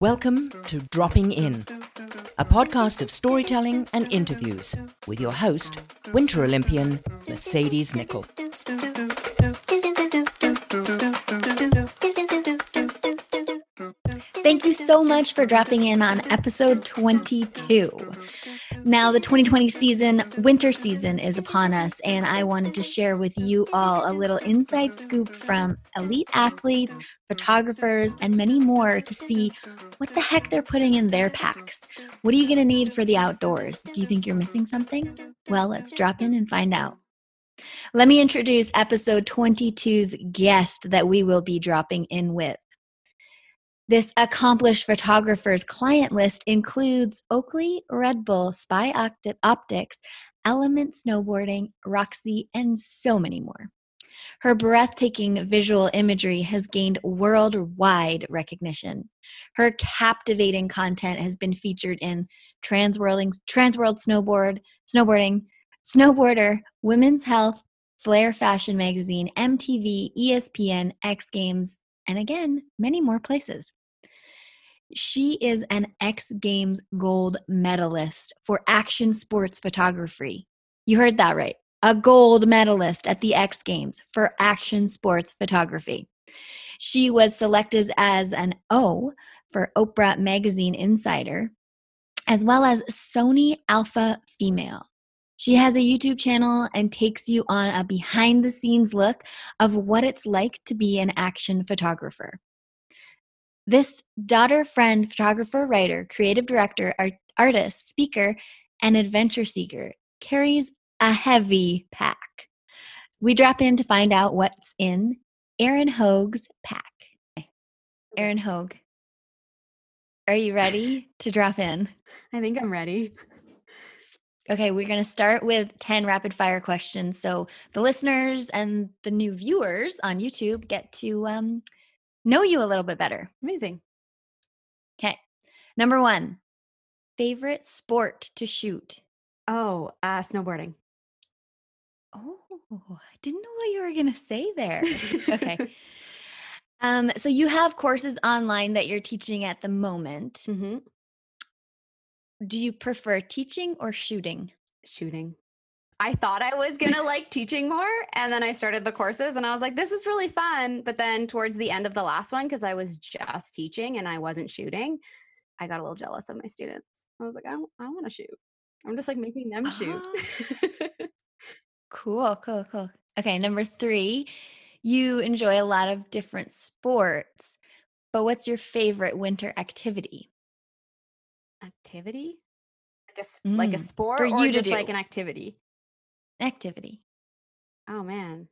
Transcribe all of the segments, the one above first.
Welcome to Dropping In, a podcast of storytelling and interviews with your host, Winter Olympian Mercedes Nicoll. Thank you so much for dropping in on episode 22. Now, the 2020 season, winter season, is upon us, and I wanted to share with you all a little inside scoop from elite athletes, photographers, and many more to see what the heck they're putting in their packs. What are you going to need for the outdoors? Do you think you're missing something? Well, let's drop in and find out. Let me introduce episode 22's guest that we will be dropping in with. This accomplished photographer's client list includes Oakley, Red Bull, Spy Opti- Optics, Element Snowboarding, Roxy, and so many more. Her breathtaking visual imagery has gained worldwide recognition. Her captivating content has been featured in Transworlding, Transworld Snowboard, Snowboarding, Snowboarder, Women's Health, Flare Fashion Magazine, MTV, ESPN, X Games, and again, many more places. She is an X Games gold medalist for action sports photography. You heard that right. A gold medalist at the X Games for action sports photography. She was selected as an O for Oprah Magazine Insider, as well as Sony Alpha Female. She has a YouTube channel and takes you on a behind the scenes look of what it's like to be an action photographer. This daughter, friend, photographer, writer, creative director, art, artist, speaker, and adventure seeker carries a heavy pack. We drop in to find out what's in Erin Hogue's pack. Erin Hogue, are you ready to drop in? I think I'm ready. Okay, we're going to start with 10 rapid fire questions. So the listeners and the new viewers on YouTube get to um, know you a little bit better. Amazing. Okay. Number one, favorite sport to shoot? Oh, uh, snowboarding. Oh, I didn't know what you were going to say there. okay. Um, so you have courses online that you're teaching at the moment. Mm-hmm. Do you prefer teaching or shooting? Shooting. I thought I was gonna like teaching more, and then I started the courses, and I was like, "This is really fun." But then towards the end of the last one, because I was just teaching and I wasn't shooting, I got a little jealous of my students. I was like, "I, I want to shoot." I'm just like making them shoot. Cool, cool, cool. Okay, number three, you enjoy a lot of different sports, but what's your favorite winter activity? activity, like a s- like a Mm, sport, or you to just like an activity. Activity. Oh man,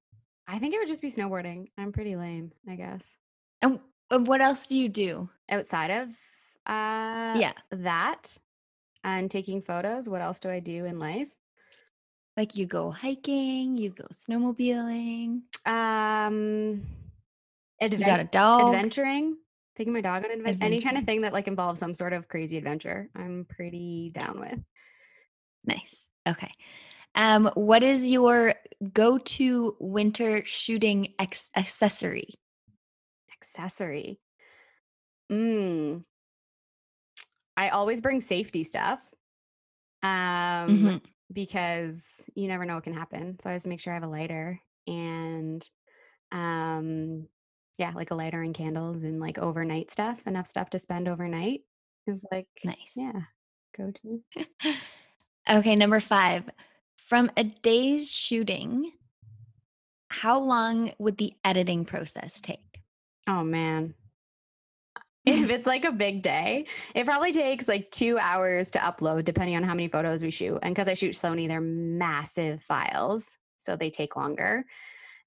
I think it would just be snowboarding. I'm pretty lame, I guess. And, and what else do you do? outside of uh Yeah. that and taking photos what else do i do in life Like you go hiking, you go snowmobiling, um you got a dog. adventuring taking my dog on adventure any kind of thing that like involves some sort of crazy adventure i'm pretty down with Nice. Okay. Um, what is your go-to winter shooting ex- accessory? accessory mm. i always bring safety stuff um Mhm. because you never know what can happen. So I always make sure I have a lighter and um yeah, like a lighter and candles and like overnight stuff, enough stuff to spend overnight is like Nice. yeah, go to. Okay, number five. From a day's shooting, how long would the editing process take? Oh man. If it's like a big day, it probably takes like two hours to upload, depending on how many photos we shoot. And because I shoot Sony, they're massive files, so they take longer.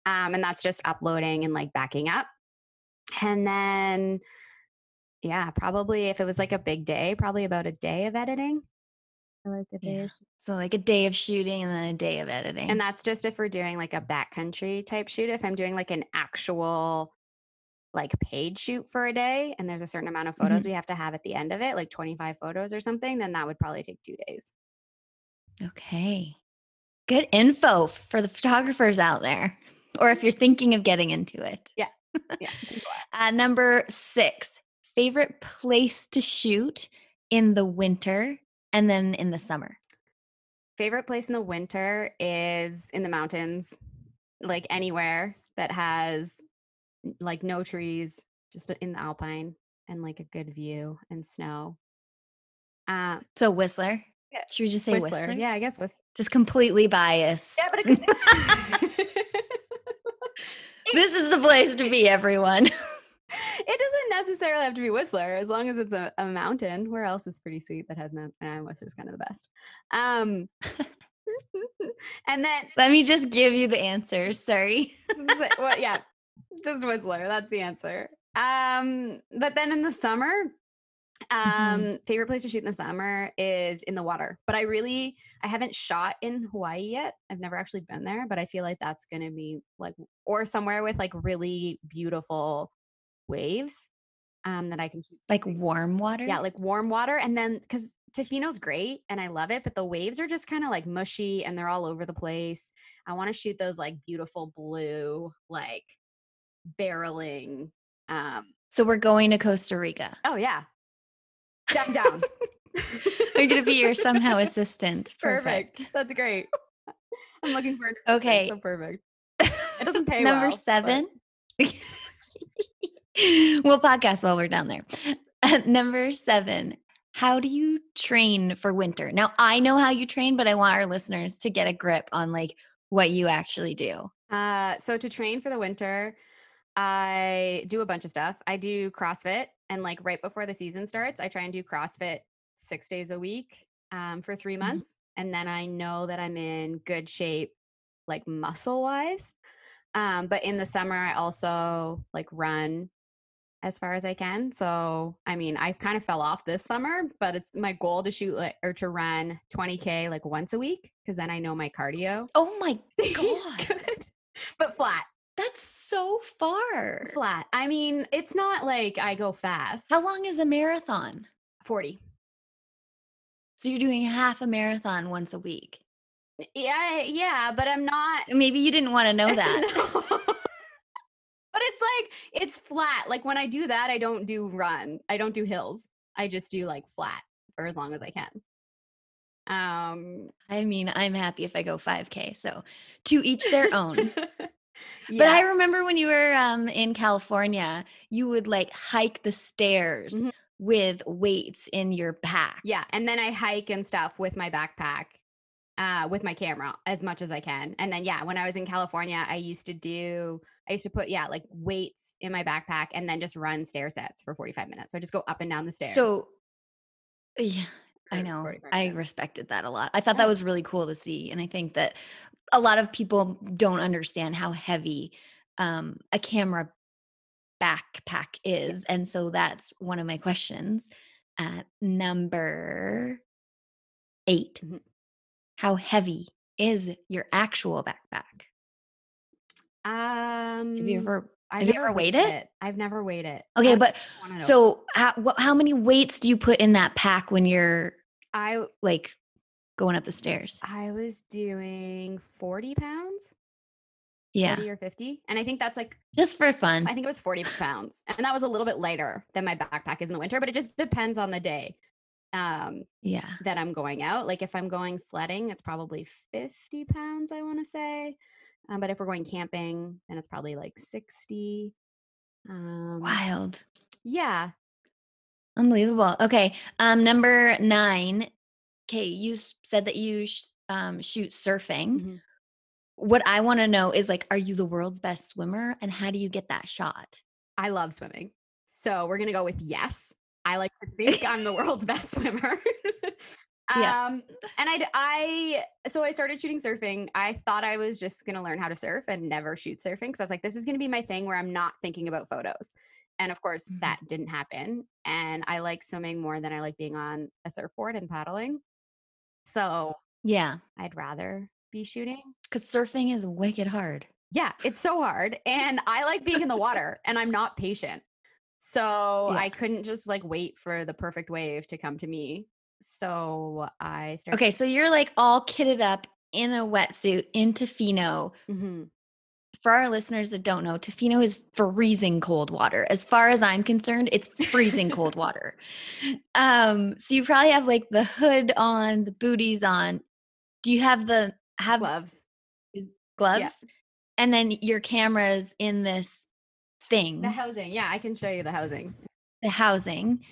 Um, and that's just uploading and like backing up. And then, yeah, probably if it was like a big day, probably about a day of editing. Like a day Yeah. of So like a day of shooting and then a day of editing. And that's just if we're doing like a backcountry type shoot. If I'm doing like an actual like paid shoot for a day and there's a certain amount of photos we have to have at the end of it, like 25 photos or something, then that would probably take two days. okay. Good info for the photographers out there, or if you're thinking of getting into it. Yeah. Yeah. it takes a while. Uh, number six, favorite place to shoot in the winter and then in the summer. Favorite place in the winter is in the mountains, like anywhere that has like no trees, just in the alpine and like a good view and snow. Uh, So Whistler. Yeah, Should we just say Whistler? Whistler. Yeah, I guess with Just completely biased. Yeah, but it could this is the place to be, everyone. necessarily have to be Whistler as long as it's a, a mountain. Where else is pretty sweet that has mountain? And Whistler's kind of the best. Um, and then Let me just give you the answer. Sorry. well, yeah, just Whistler. That's the answer. Um, but then in the summer, um, Mhm. favorite place to shoot in the summer is in the water. But I really, I haven't shot in Hawaii yet. I've never actually been there, but I feel like that's gonna be like, or somewhere with like really beautiful waves, um, that I can shoot. Like warm water? yeah, like warm water, and then because Tofino's great and I love it, but the waves are just kind of like mushy and they're all over the place. I want to shoot those like beautiful blue, like barreling. Um, So we're going to Costa Rica. oh yeah, down down. I'm going to be your somehow assistant. perfect. Perfect. That's great. I'm looking for an Okay. So perfect. It doesn't pay Number well, but- seven. We'll podcast while we're down there. Number seven. How do you train for winter? Now I know how you train, but I want our listeners to get a grip on like what you actually do. Uh, so to train for the winter, I do a bunch of stuff. I do CrossFit, and like right before the season starts, I try and do CrossFit six days a week um, for 3 Mhm. months, and then I know that I'm in good shape, like muscle wise. Um, but in the summer, I also like run as far as I can. So I mean, I kind of fell off this summer, but it's my goal to shoot like or to run 20k like once a week because then I know my cardio Oh my god. good. But flat, That's so far. flat. I mean, it's not like I go fast. How long is a marathon? 40. So you're doing half a marathon once a week. Yeah, yeah, but I'm not. Maybe you didn't want to know that. But it's like it's flat. Like when I do that, I don't do run. I don't do hills. I just do like flat for as long as I can. Um, I mean, I'm happy if I go 5K. So to each their own. But. I remember when you were um, in California, you would like hike the stairs Mhm. with weights in your pack. Yeah, and then I hike and stuff with my backpack, uh, with my camera as much as I can. And then yeah, when I was in California, I used to do I used to put yeah like weights in my backpack and then just run stair sets for forty five minutes. So I just go up and down the stairs. So, yeah, I know. I respected that a lot. I thought Yeah. that was really cool to see. And I think that a lot of people don't understand how heavy um, a camera backpack is. And so that's one of my questions. At number 8 Mhm. How heavy is your actual backpack? um, Have you ever? I've have you never ever weighed weighed it? I've never weighed it. Okay, but so how, wh- how many weights do you put in that pack when you're I like going up the stairs? I was doing forty pounds, Yeah, forty or fifty, and I think that's like just for fun. I think it was 40 pounds. And that was a little bit lighter than my backpack is in the winter, but it just depends on the day um, yeah. that I'm going out. Like if I'm going sledding, it's probably 50 pounds, I want to say. Um, but if we're going camping, then it's probably like 60. Um, Wild. Yeah. Unbelievable. Okay. Um, number nine. Okay, you said that you sh- um, shoot surfing. Mhm. What I want to know is like, are you the world's best swimmer, and how do you get that shot? I love swimming. So we're going to go with yes. I like to think I'm the world's best swimmer. Yeah. Um, and I, I, so I started shooting surfing. I thought I was just going to learn how to surf and never shoot surfing. Cause I was like, this is going to be my thing where I'm not thinking about photos. And of course, Mhm. that didn't happen. And I like swimming more than I like being on a surfboard and paddling. So Yeah. I'd rather be shooting. Because surfing is wicked hard. Yeah, it's so hard. And I like being in the water and I'm not patient. So Yeah. I couldn't just like wait for the perfect wave to come to me. So I started. Okay, so you're like all kitted up in a wetsuit in Tofino. hmm For our listeners that don't know, Tofino is freezing cold water. As far as I'm concerned, it's freezing cold water. Um, so you probably have like the hood on, the booties on. Do you have the have Gloves. gloves? And then your camera's in this thing, The housing. Yeah, I can show you the housing. the housing.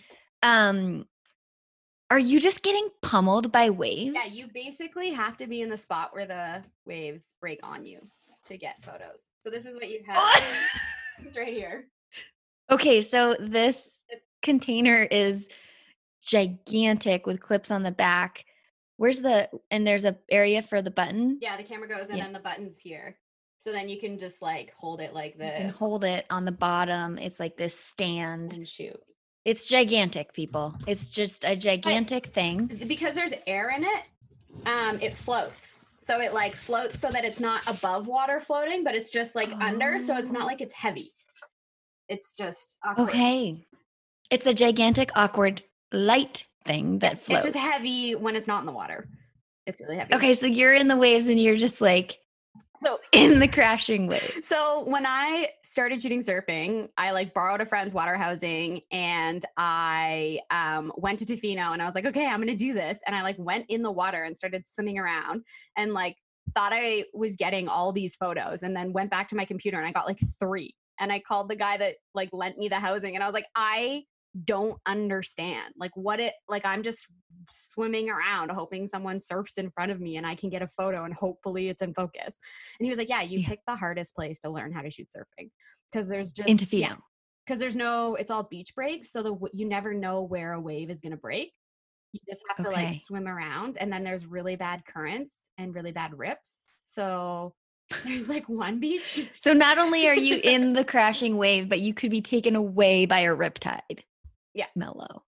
Um, are you just getting pummeled by waves? Yeah, you basically have to be in the spot where the waves break on you to get photos. So this is what you have. it's right here. Okay, so this container is gigantic with clips on the back. Where's the and there's a area for the button. Yeah, the camera goes and Yeah. then the button's here. So then you can just like hold it like this. You can hold it on the bottom. It's like this stand. and shoot. It's gigantic, people. It's just a gigantic thing. Because there's air in it, um, it floats. So it like floats so that it's not above water floating, but it's just like under. So it's not Oh. like it's heavy. It's just awkward. Okay. It's a gigantic, awkward, light thing that floats. It's just heavy when it's not in the water. It's really heavy. Okay, so you're in the waves and you're just like So in the crashing waves. So when I started shooting surfing, I like borrowed a friend's water housing and I um, went to Tofino and I was like, okay, I'm gonna do this. And I like went in the water and started swimming around and like thought I was getting all these photos and then went back to my computer and I got like three. And I called the guy that like lent me the housing and I was like, I don't understand like what it like i'm just swimming around hoping someone surfs in front of me and i can get a photo and hopefully it's in focus and he was like yeah you Yeah. picked the hardest place to learn how to shoot surfing because there's just In Tofino. because there's no it's all beach breaks so the you never know where a wave is going to break you just have to like swim around and then there's really bad currents and really bad rips so there's like one beach So not only are you in the crashing wave, but you could be taken away by a riptide. Yeah. Mellow.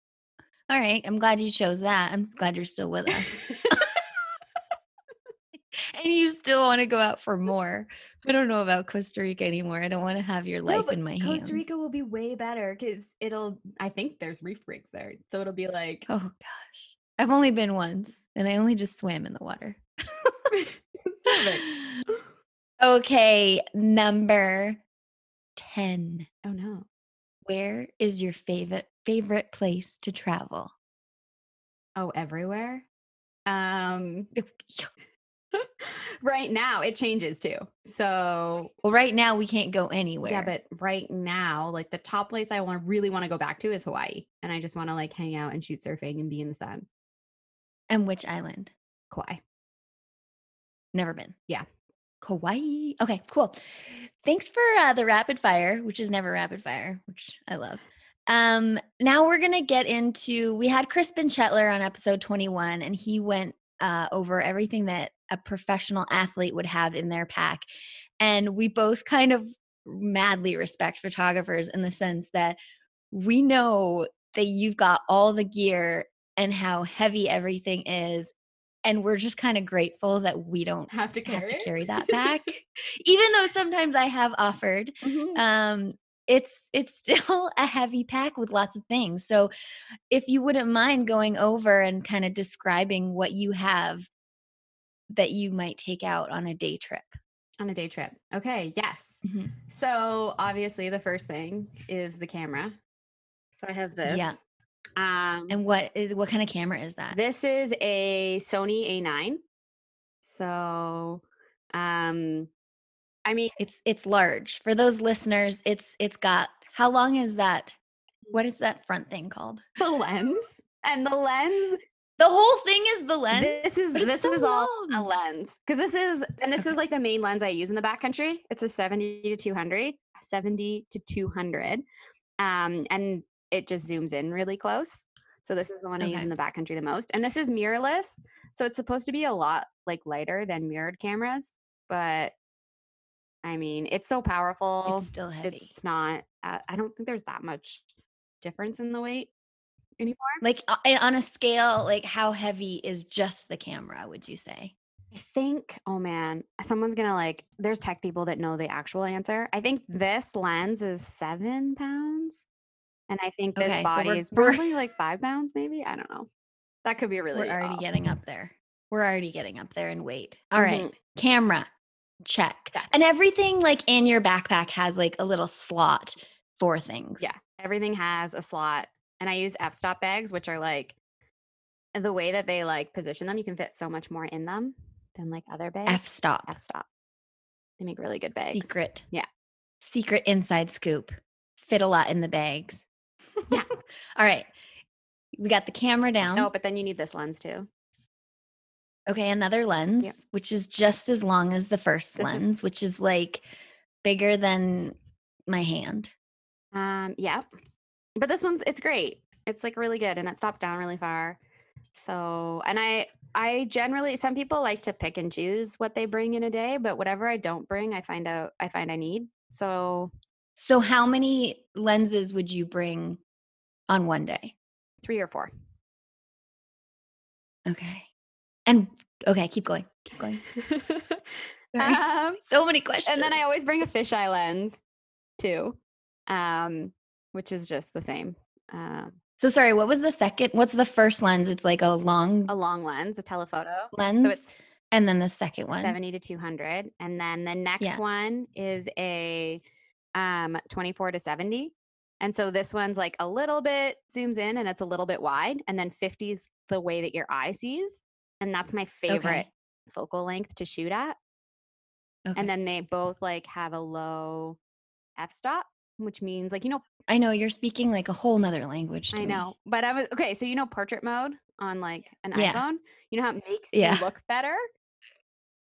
All right. I'm glad you chose that. I'm glad you're still with us. and you still want to go out for more. I don't know about Costa Rica anymore. I don't want to have your life but in my Costa hands. Costa Rica will be way better because it'll. I think there's reef breaks there, so it'll be like. oh gosh. I've only been once and I only just swam in the water. Okay, number 10. oh no! Where is your favorite favorite place to travel? Oh, everywhere. Um, right now it changes too. So Well, right now we can't go anywhere. yeah, but right now, like the top place I want really want to go back to is Hawaii, and I just want to like hang out and shoot surfing and be in the sun. and which island? Kauai. Never been. Yeah. Kauai. Okay, cool. Thanks for uh, the rapid fire, which is never rapid fire, which I love. Um, now we're gonna get into. We had Crispin Chetler on episode twenty-one, and he went uh, over everything that a professional athlete would have in their pack, and we both kind of madly respect photographers in the sense that we know that you've got all the gear and how heavy everything is and we're just kind of grateful that we don't Have to carry have to carry that back even though sometimes i have offered Mhm. um it's it's still a heavy pack with lots of things so if you wouldn't mind going over and kind of describing what you have that you might take out on a day trip on a day trip. Okay. Yes. Mhm. So obviously the first thing is the camera. So I have this. Yeah. Um, and what is what kind of camera is that This is a Sony A9. So, um, I mean, it's it's large for those listeners it's it's got how long is that what is that front thing called the lens and the lens. the whole thing is the lens This is this so is all a lens because this is and this Okay. is like the main lens I use in the backcountry. It's a 70 to 200, 70 to 200, um, and it just zooms in really close. So this is the one I use in the backcountry the most, and this is mirrorless. So it's supposed to be a lot like lighter than mirrored cameras, but I mean it's so powerful. it's still heavy It's not. uh, I don't think there's that much difference in the weight anymore. Like uh, on a scale, like how heavy is just the camera? Would you say? I think, oh man, someone's gonna like, there's tech people that know the actual answer. I think this lens is seven pounds. And I think this Okay, body we're- is probably like five pounds, maybe. I don't know. That could be really We're already off. getting up there. We're already getting up there in weight. All Mhm. right, camera, check. Check. And everything like in your backpack has like a little slot for things. Yeah, everything has a slot, and I use f-stop bags, which are like the way that they like position them. You can fit so much more in them than like other bags. F stop. f-stop. They make really good bags. Secret. Yeah. Secret inside scoop. Fit a lot in the bags. Yeah. All right. We got the camera down. No, but then you need this lens too. Okay, another lens, which is just as long as the first This is- lens, which is like bigger than my hand. Um, yeah. But this one's it's great. It's like really good and it stops down really far. So, and I I generally some people like to pick and choose what they bring in a day, but whatever I don't bring, I find out I find I need. So, So, how many lenses would you bring on one day? 3 or 4. Okay. And okay, keep going. Keep going. Um, so many questions. and then I always bring a fisheye lens too. Um, which is just the same. Um, so sorry, what was the second? What's the first lens? It's like a long a long lens, a telephoto. lens. So it's and then the second one. 70 to 200 and then the next Yeah. one is a um 24 to 70 and so this one's like a little bit zooms in and it's a little bit wide and then 50 is the way that your eye sees and that's my favorite focal length to shoot at Okay. and then they both like have a low f-stop which means like you know I know you're speaking like a whole nother language. To i me. know but i was okay so you know portrait mode on like an Yeah. iphone you know how it makes Yeah. you look better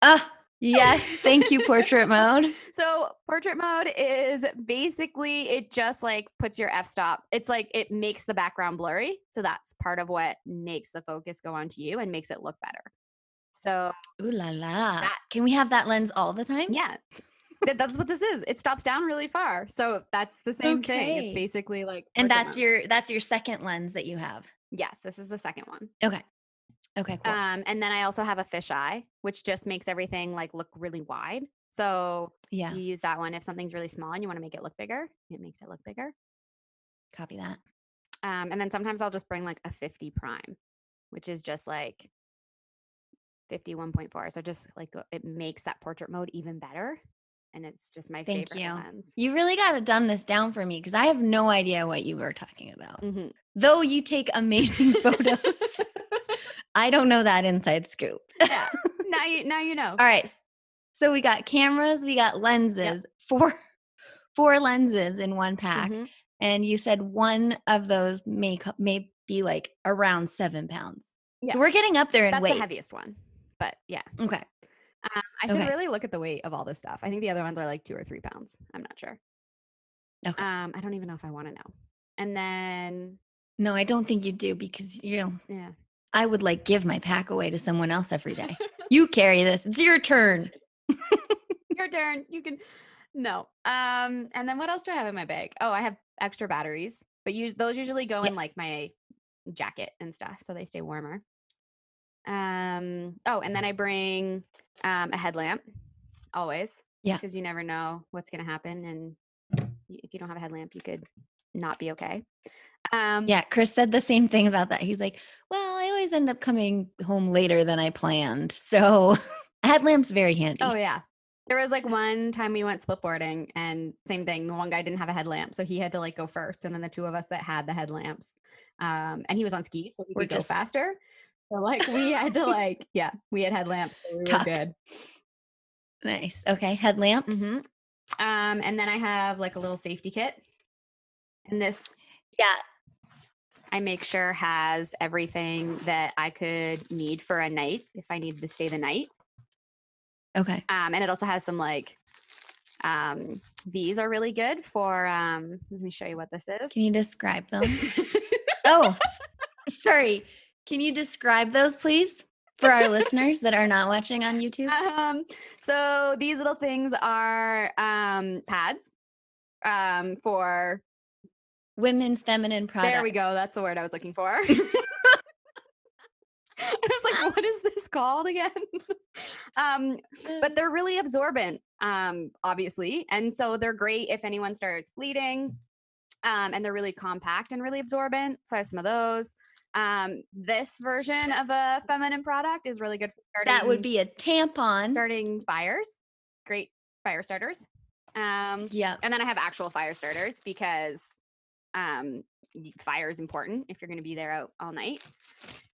Ah, yes. Thank you, portrait mode. So portrait mode is basically it just like puts your f-stop. It's like it makes the background blurry. So that's part of what makes the focus go onto you and makes it look better. So Ooh la la. That- Can we have that lens all the time? yeah. that's what this is. It stops down really far. So that's the same thing. It's basically like And that's mode. your that's your second lens that you have. Yes, this is the second one. Okay. Okay, cool. Um, and then I also have a fisheye, which just makes everything like look really wide. So yeah, you use that one if something's really small and you want to make it look bigger. It makes it look bigger. copy that. Um, and then sometimes I'll just bring like a 50 prime, which is just like 51.4. So just like uh, it makes that portrait mode even better. And it's just my Thank favorite you. lens. You really got to dumb this down for me because I have no idea what you were talking about. Mm-hmm. Though you take amazing photos, I don't know that inside scoop. yeah. Now you now you know. All right. So we got cameras, we got lenses, four four lenses in one pack. Mhm. And you said one of those may may be like around seven pounds. Yeah. So we're getting up there in That's weight. the heaviest one. But yeah. Okay. Um, I should Okay. really look at the weight of all this stuff. I think the other ones are like two or three pounds. I'm not sure. Okay. Um, I don't even know if I want to know. And then no, I don't think you do because you yeah. I would like give my pack away to someone else every day. you carry this. It's your turn. your turn. You can no. Um, and then what else do I have in my bag? Oh, I have extra batteries, but use those usually go Yeah. in like my jacket and stuff, so they stay warmer. Um, oh, and then I bring um a headlamp always. Yeah. Because you never know what's gonna happen, and if you don't have a headlamp, you could not be okay. Um, Yeah, Chris said the same thing about that. He's like, "Well, always end up coming home later than I planned." So, headlamp's very handy. Oh yeah. There was like one time we went splitboarding and same thing. The one guy didn't have a headlamp, so he had to like go first, and then the two of us that had the headlamps, um, and he was on skis, so he could go faster. So like we had to like yeah, we had headlamps, so we were good. Nice. Okay, headlamps. hmm Um, and then I have like a little safety kit, and this Yeah. I make sure has everything that I could need for a night if I needed to stay the night. Okay. Um, and it also has some like um these are really good for um let me show you what this is. Can you describe them? oh, sorry. Can you describe those, please, for our listeners that are not watching on YouTube? um so these little things are um pads um, for Women's feminine products. there we go. That's the word I was looking for. I was like, what is this called again? um, but they're really absorbent, um, obviously. And so they're great if anyone starts bleeding. Um, and they're really compact and really absorbent. So I have some of those. Um, this version of a feminine product is really good for that would be a tampon. starting fires. Great fire starters. Um, Yeah. and then I have actual fire starters because um, fire is important if you're going to be there out all night.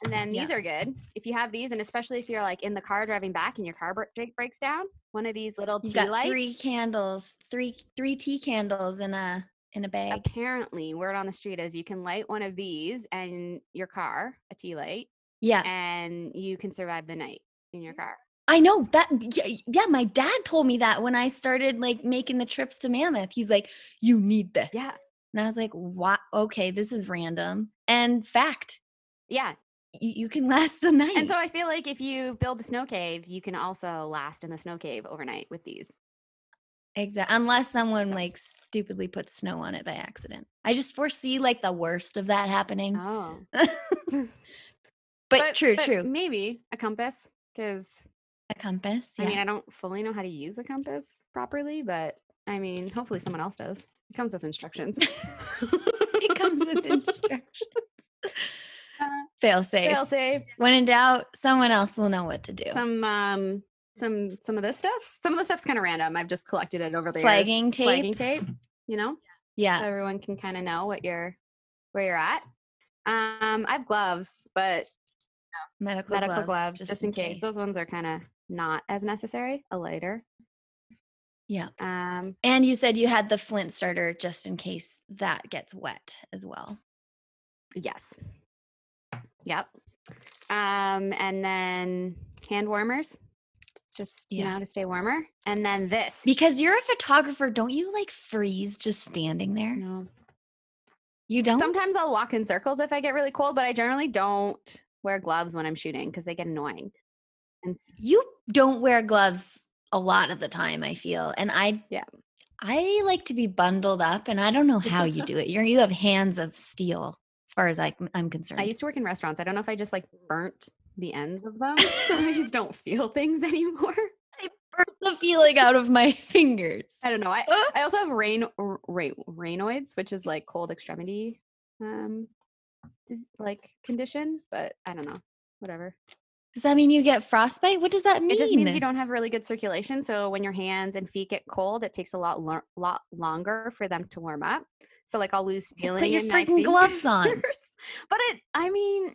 And then these Yeah. are good if you have these, and especially if you're like in the car driving back and your car br- break- breaks down. One of these little You tea got lights. three candles, three three tea candles in a in a bag. Apparently, word on the street is you can light one of these and your car, a tea light, Yeah. and you can survive the night in your car. I know that yeah, yeah, my dad told me that when I started like making the trips to Mammoth. He's like, "You need this." Yeah. And I was like, "What? Okay, this is random." And fact, Yeah. you, you can last the night. And so I feel like if you build a snow cave, you can also last in the snow cave overnight with these. Exactly. Unless someone So- like stupidly puts snow on it by accident. I just foresee like the worst of that happening. Oh. but, true, but true. Maybe a compass because A compass. I mean I don't fully know how to use a compass properly, but I mean hopefully someone else does. It comes with instructions. it comes with instructions. Uh, Fail safe. Fail safe. When in doubt, someone else will know what to do. Some um some some of this stuff. Some of the stuff's kind of random. I've just collected it over the years. Flagging tape. Flagging tape. You know, yeah. so everyone can kind of know what you're where you're at. Um, I have gloves, but medical, medical gloves, gloves, just, in case. Those ones are kind of not as necessary. A lighter. Yeah. Um, And you said you had the flint starter just in case that gets wet as well. yes. Yep. Um, and then hand warmers, just you Yeah. know to stay warmer. And then this. Because you're a photographer, don't you like freeze just standing there? no. You don't? Sometimes I'll walk in circles if I get really cold, but I generally don't wear gloves when I'm shooting because they get annoying. And you don't wear gloves a lot of the time, I feel. And I Yeah. I like to be bundled up and I don't know how you do it. You're you have hands of steel as far as I, I'm concerned. I used to work in restaurants. I don't know if I just like burnt the ends of them, so I just don't feel things anymore. I burnt the feeling out of my fingers. I don't know. I. I also have rain r- ra- Raynaud's, which is like cold extremity, um, like condition. But I don't know. Whatever. Does that mean you get frostbite? What does that mean? It just means you don't have really good circulation. So when your hands and feet get cold, it takes a lot lo- lot longer for them to warm up. So like I'll lose feeling. Put your freaking gloves on. But it, I mean,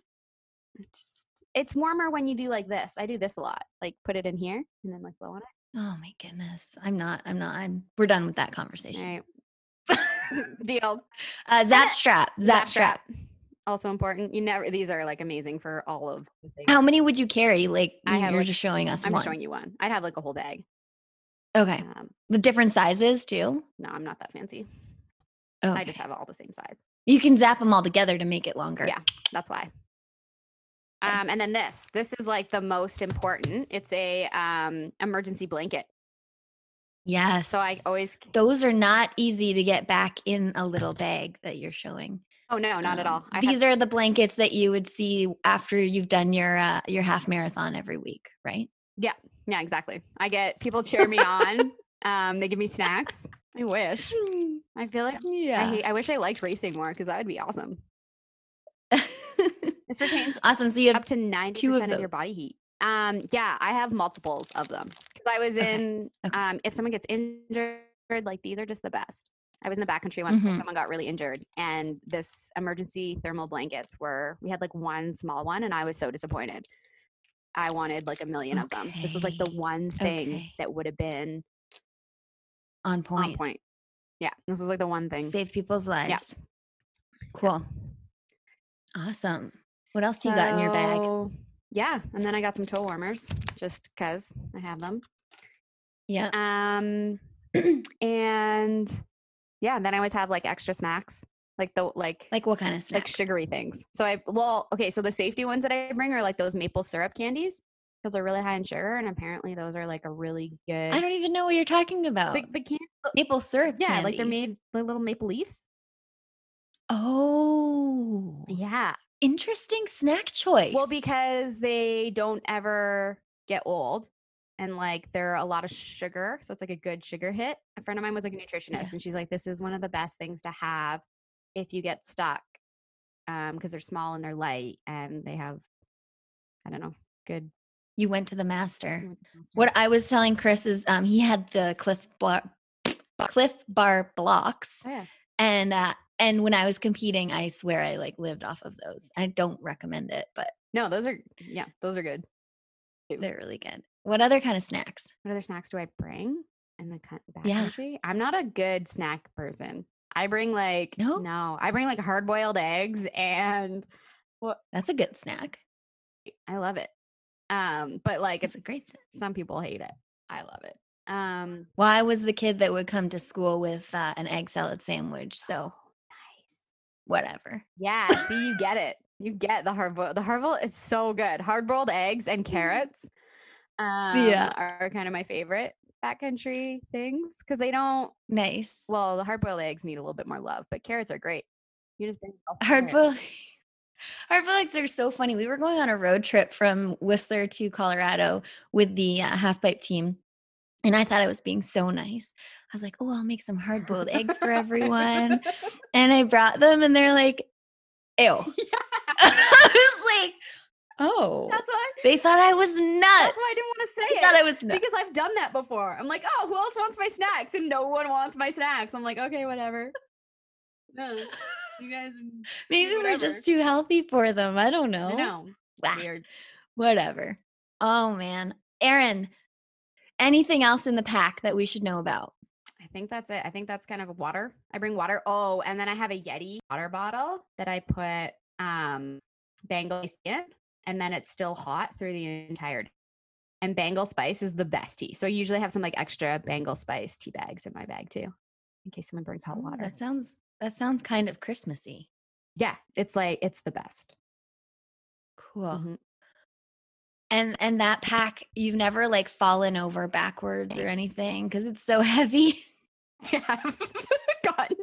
it just it's warmer when you do like this. I do this a lot. Like put it in here and then like blow on it. Oh my goodness. I'm not. I'm not. I'm we're done with that conversation. All right. Deal. Uh zap strap. Zap, strap. Also important. You never. These are like amazing for all of the things. How many would you carry? Like I you- have, you're like- just showing us I'm one. showing you one. I'd have like a whole bag. Okay. Um, With different sizes too. no, I'm not that fancy. Oh. I just have all the same size. You can zap them all together to make it longer. Yeah. That's why. Okay. Um, and then this, this is like the most important. It's a um, emergency blanket. Yes. So I always. those are not easy to get back in a little bag that you're showing. Oh no, not at Um, all. I These have, are the blankets that you would see after you've done your uh, your half marathon every week, right? yeah, yeah, exactly. I get people cheer me on. Um, they give me snacks. I wish. I feel like I, Yeah. hate, I wish I liked racing more because that would be awesome. This retains awesome. So you have up to ninety two of of your body heat. Um, yeah, I have multiples of them because I was Okay, in. okay. Um, if someone gets injured, like these are just the best. I was in the backcountry once when Mhm. someone got really injured, and this emergency thermal blankets were. We had like one small one, and I was so disappointed. I wanted like a million of them. This was like the one thing okay. that would have been on point. on point. Yeah, this was like the one thing. Save people's lives. Cool. Awesome. What else you got in your bag? Yeah, and then I got some toe warmers just because I have them. Yeah. Um, and yeah, and then I always have like extra snacks, like the like Like what kind of like sugary things. So I well, okay, so the safety ones that I bring are like those maple syrup candies because they're really high in sugar, and apparently those are like a really good. I don't even know what you're talking about. the, the can- Maple syrup. yeah, like they're made the little maple leaves. Oh, Yeah. interesting snack choice. Well, because they don't ever get old and like they're a lot of sugar. So it's like a good sugar hit. A friend of mine was like a nutritionist and she's like, this is one of the best things to have if you get stuck. Um, because they're small and they're light and they have, I don't know, good. you went to the master. Mm, What I was telling Chris is, um, he had the Clif Bar, Clif Bar blocks, Oh, yeah. and uh, and when I was competing, I swear I like lived off of those. I don't recommend it, but No, those are, yeah, those are good. They're really good. What other kind of snacks? What other snacks do I bring in the coun- Yeah. backcountry? I'm not a good snack person. I bring like No? no, I bring like hard boiled eggs and what That's a good snack. I love it. Um, but like It's it's a great s- Some people hate it. I love it. Um, Well, I was the kid that would come to school with uh, an egg salad sandwich, so nice. whatever. Yeah. See, you get it. You get the hard boiled. The hard boiled is so good. Hard boiled eggs and carrots. Um, Yeah. are kind of my favorite backcountry things because they don't. Nice. Well, the hard boiled eggs need a little bit more love, but carrots are great. You just bring hard boiled. Hard boiled eggs are so funny. We were going on a road trip from Whistler to Colorado with the uh, half pipe team, and I thought I was being so nice. I was like, "Oh, I'll make some hard boiled eggs for everyone," and I brought them, and they're like, "Ew." I was like, "Oh." That's why. they thought I was nuts. That's why I didn't want to say They it. thought I was nuts. because I've done that before. I'm like, oh, who else wants my snacks? And no one wants my snacks. I'm like, okay, whatever. No, you guys. Maybe we're just too healthy for them. I don't know. I know. Ah, Weird. whatever. Oh man, Erin. Anything else in the pack that we should know about? I think that's it. I think that's kind of water. I bring water. Oh, and then I have a Yeti water bottle that I put um Bengal in, and then it's still hot through the entire day. And Bengal spice is the best tea. So I usually have some like extra Bengal spice tea bags in my bag too, in case someone brings hot Oh, water. That sounds that sounds kind of Christmassy. yeah, it's like it's the best. Cool. Mhm. And and that pack, you've never like fallen over backwards or anything because it's so heavy. I have gotten.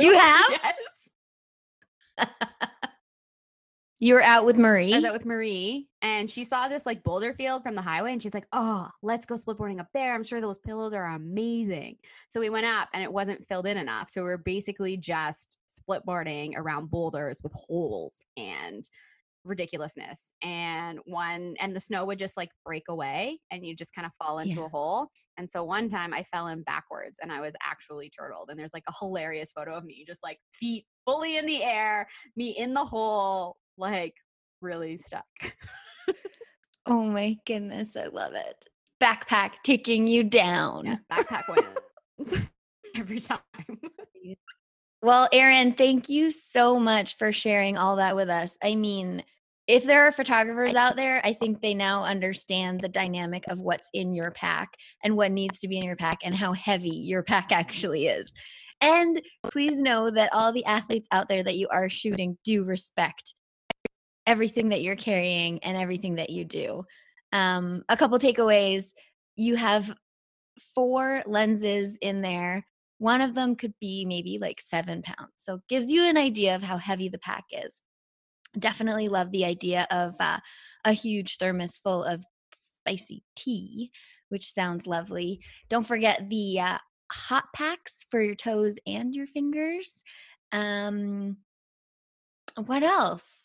You have? Yes. You were out with Marie. I was out with Marie and she saw this like boulder field from the highway and she's like, Oh, let's go splitboarding up there. I'm sure those pillows are amazing. So we went up and it wasn't filled in enough. So we are basically just splitboarding around boulders with holes and ridiculousness. And one, and the snow would just like break away and you just kind of fall into Yeah. a hole. And so one time I fell in backwards and I was actually turtled. And there's like a hilarious photo of me just like feet fully in the air, me in the hole, like really stuck. oh my goodness, I love it. Backpack taking you down. Yeah, backpack wins every time. Well, Erin, thank you so much for sharing all that with us. I mean, if there are photographers out there, I think they now understand the dynamic of what's in your pack and what needs to be in your pack and how heavy your pack actually is. And please know that all the athletes out there that you are shooting do respect everything that you're carrying and everything that you do. Um, a couple takeaways you have four lenses in there one of them could be maybe like seven pounds. So gives you an idea of how heavy the pack is. Definitely love the idea of uh, a huge thermos full of spicy tea, which sounds lovely. Don't forget the uh, hot packs for your toes and your fingers. Um, what else?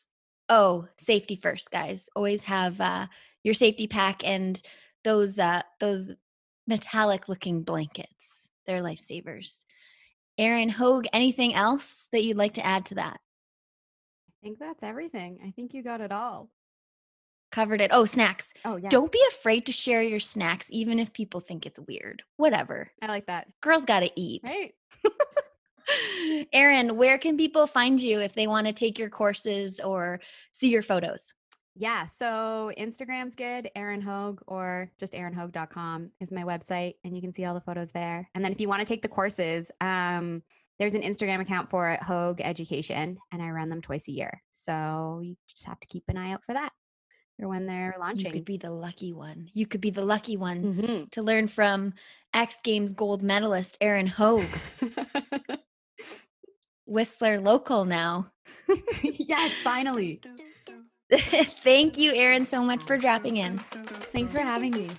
Oh, safety first, guys. Always have uh, your safety pack and those uh, those metallic looking blankets. They're lifesavers. Erin Hogue, anything else that you'd like to add to that? I think that's everything. I think you got it all. Covered it. Oh, snacks. Oh yeah. Don't be afraid to share your snacks, even if people think it's weird. Whatever. I like that. Girls got to eat. Right. Erin, where can people find you if they want to take your courses or see your photos? Yeah. So Instagram's good, Erin Hogue, or just erinhogue.com is my website, and you can see all the photos there. And then if you want to take the courses, um, there's an Instagram account for it, Hogue Education, and I run them twice a year. So you just have to keep an eye out for that. or when they're launching. You could be the lucky one. You could be the lucky one Mhm. to learn from X Games gold medalist Erin Hogue, Whistler local now. yes, finally. Thank you, Erin, so much for dropping in. Thanks for having me.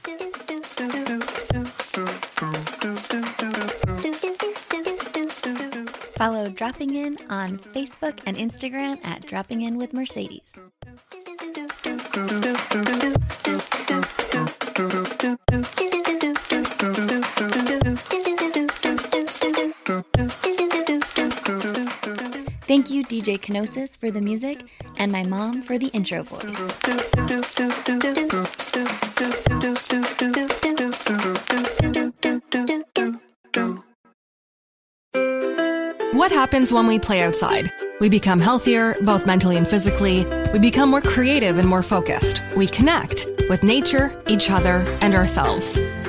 Follow Dropping In on Facebook and Instagram at Dropping In with Mercedes. Thank you, DJ Kenosis, for the music, and my mom for the intro voice. What happens when we play outside? We become healthier, both mentally and physically. We become more creative and more focused. We connect with nature, each other, and ourselves.